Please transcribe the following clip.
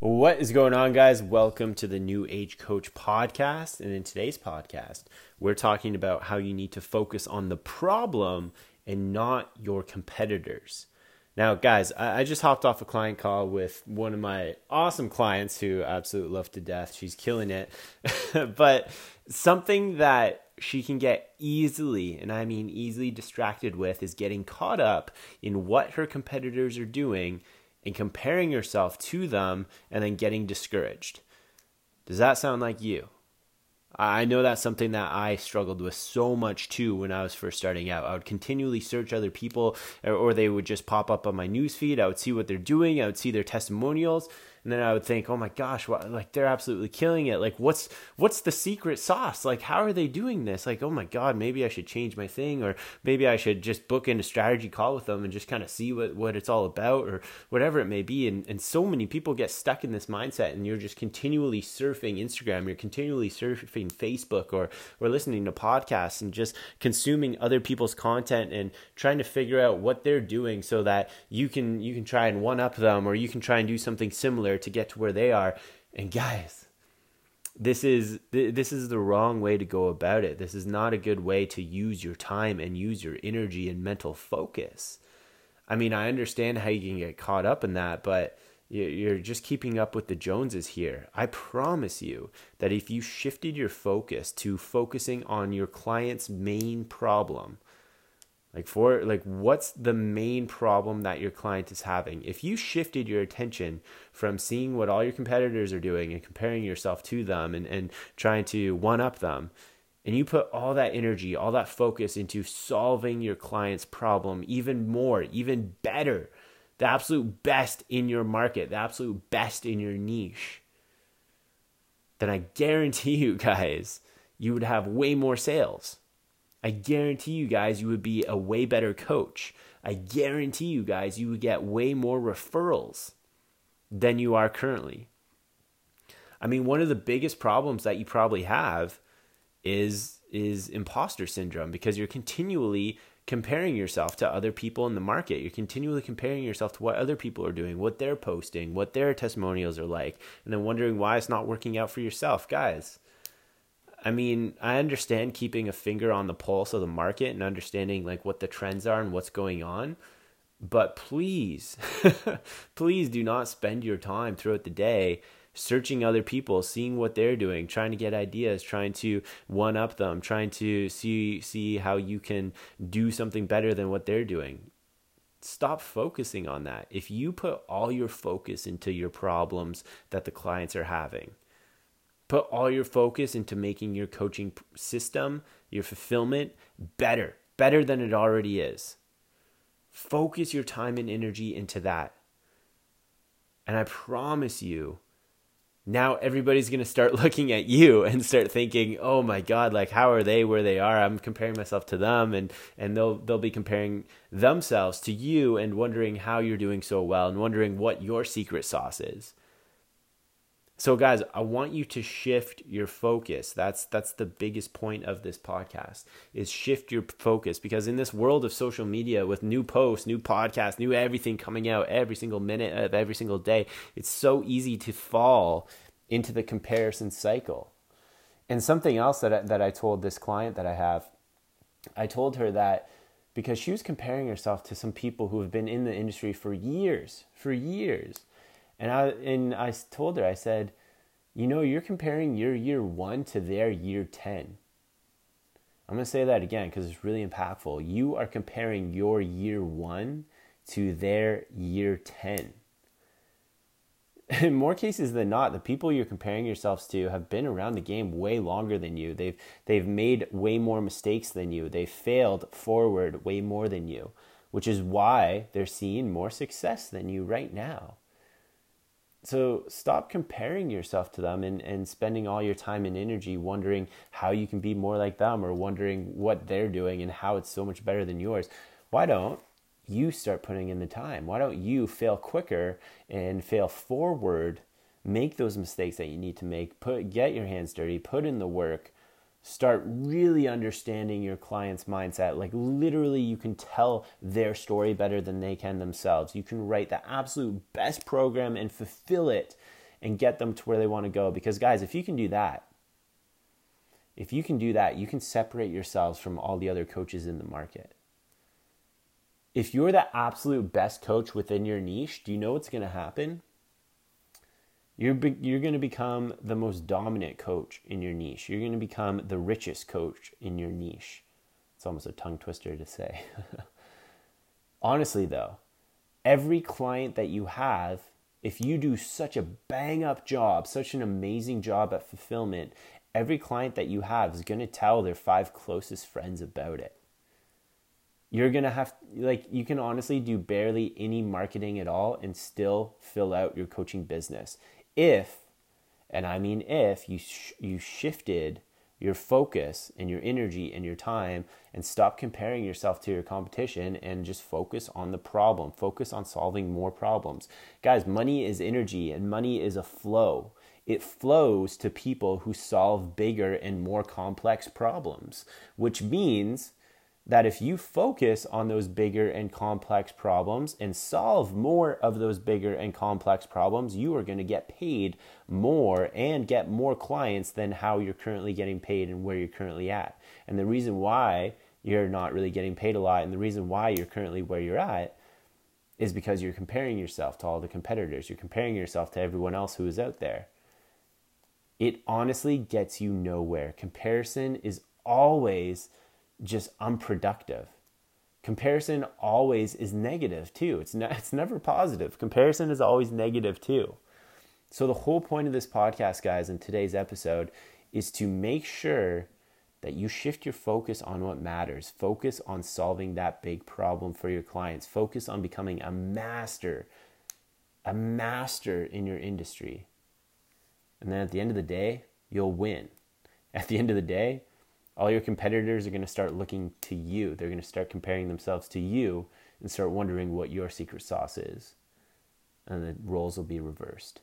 What is going on, guys? Welcome to the New Age Coach podcast. And in today's podcast, we're talking about how you need to focus on the problem and not your competitors. Now, guys, I, just hopped off a client call with one of my awesome clients who I absolutely love to death. She's killing it. but something that she can get easily, and I mean easily distracted with, is getting caught up in what her competitors are doing and comparing yourself to them and then getting discouraged. Does that sound like you? I know that's something that I struggled with so much too when I was first starting out. I would continually search other people, or they would just pop up on my newsfeed. I would see what they're doing, I would see their testimonials, and then I would think, oh my gosh, what, like they're absolutely killing it. Like what's what's the secret sauce? Like how are they doing this? Like oh my god, maybe I should change my thing, or maybe I should just book in a strategy call with them and just kind of see what what it's all about, or whatever it may be. And and so many people get stuck in this mindset, and you're just continually surfing Instagram, you're continually surfing Facebook, or or listening to podcasts, and just consuming other people's content and trying to figure out what they're doing so that you can you can try and one up them, or you can try and do something similar similar to get to where they are. And guys, this is this is the wrong way to go about it. This is not a good way to use your time and use your energy and mental focus. I mean, I understand how you can get caught up in that, but you're just keeping up with the Joneses here. I promise you that if you shifted your focus to focusing on your client's main problem, like for like what's the main problem that your client is having? If you shifted your attention from seeing what all your competitors are doing and comparing yourself to them and, and trying to one up them, and you put all that energy, all that focus into solving your client's problem even more, even better, the absolute best in your market, the absolute best in your niche, then I guarantee you guys, you would have way more sales I guarantee you guys you would be a way better coach. I guarantee you guys you would get way more referrals than you are currently. I mean, one of the biggest problems that you probably have is is imposter syndrome because you're continually comparing yourself to other people in the market. You're continually comparing yourself to what other people are doing, what they're posting, what their testimonials are like, and then wondering why it's not working out for yourself. Guys, I mean, I understand keeping a finger on the pulse of the market and understanding like what the trends are and what's going on. But please, please do not spend your time throughout the day searching other people, seeing what they're doing, trying to get ideas, trying to one up them, trying to see see how you can do something better than what they're doing. Stop focusing on that. If you put all your focus into your problems that the clients are having, Put all your focus into making your coaching system, your fulfillment better, better than it already is. Focus your time and energy into that. And I promise you, now everybody's going to start looking at you and start thinking, "Oh my god, like how are they where they are? I'm comparing myself to them." And and they'll they'll be comparing themselves to you and wondering how you're doing so well and wondering what your secret sauce is. So guys, I want you to shift your focus. That's that's the biggest point of this podcast is shift your focus because in this world of social media with new posts, new podcasts, new everything coming out every single minute of every single day, it's so easy to fall into the comparison cycle. And something else that I, that I told this client that I have, I told her that because she was comparing herself to some people who have been in the industry for years, for years and I and I told her, I said, you know, you're comparing your year one to their year 10. I'm going to say that again because it's really impactful. You are comparing your year one to their year 10. In more cases than not, the people you're comparing yourselves to have been around the game way longer than you. They've they've made way more mistakes than you. They've failed forward way more than you, which is why they're seeing more success than you right now so stop comparing yourself to them and, and spending all your time and energy wondering how you can be more like them or wondering what they're doing and how it's so much better than yours. Why don't you start putting in the time? Why don't you fail quicker and fail forward? Make those mistakes that you need to make. Put get your hands dirty, put in the work, start really understanding your client's mindset. Like, literally, you can tell their story better than they can themselves. You can write the absolute best program and fulfill it and get them to where they want to go. Because, guys, if you can do that, if you can do that, you can separate yourselves from all the other coaches in the market. If you're the absolute best coach within your niche, do you know what's going to happen? You're, be, you're going to become the most dominant coach in your niche. You're going to become the richest coach in your niche. It's almost a tongue twister to say. Honestly, though, every client that you have, if you do such a bang up job, such an amazing job at fulfillment, every client that you have is going to tell their five closest friends about it. You're going to have, like, you can honestly do barely any marketing at all and still fill out your coaching business. If, and I mean if, you, sh- you shifted your focus and your energy and your time and stop comparing yourself to your competition and just focus on the problem. Focus on solving more problems. Guys, money is energy and money is a flow. It flows to people who solve bigger and more complex problems, which means that if you focus on those bigger and complex problems and solve more of those bigger and complex problems, you are going to get paid more and get more clients than how you're currently getting paid and where you're currently at. And the reason why you're not really getting paid a lot and the reason why you're currently where you're at is because you're comparing yourself to all the competitors. You're comparing yourself to everyone else who is out there. It honestly gets you nowhere. Comparison is always just unproductive. Comparison always is negative too. It's, it's never positive. Comparison is always negative too. So, the whole point of this podcast, guys, in today's episode is to make sure that you shift your focus on what matters. Focus on solving that big problem for your clients. Focus on becoming a master, a master in your industry. And then at the end of the day, you'll win. At the end of the day, all your competitors are going to start looking to you. They're going to start comparing themselves to you and start wondering what your secret sauce is. And the roles will be reversed.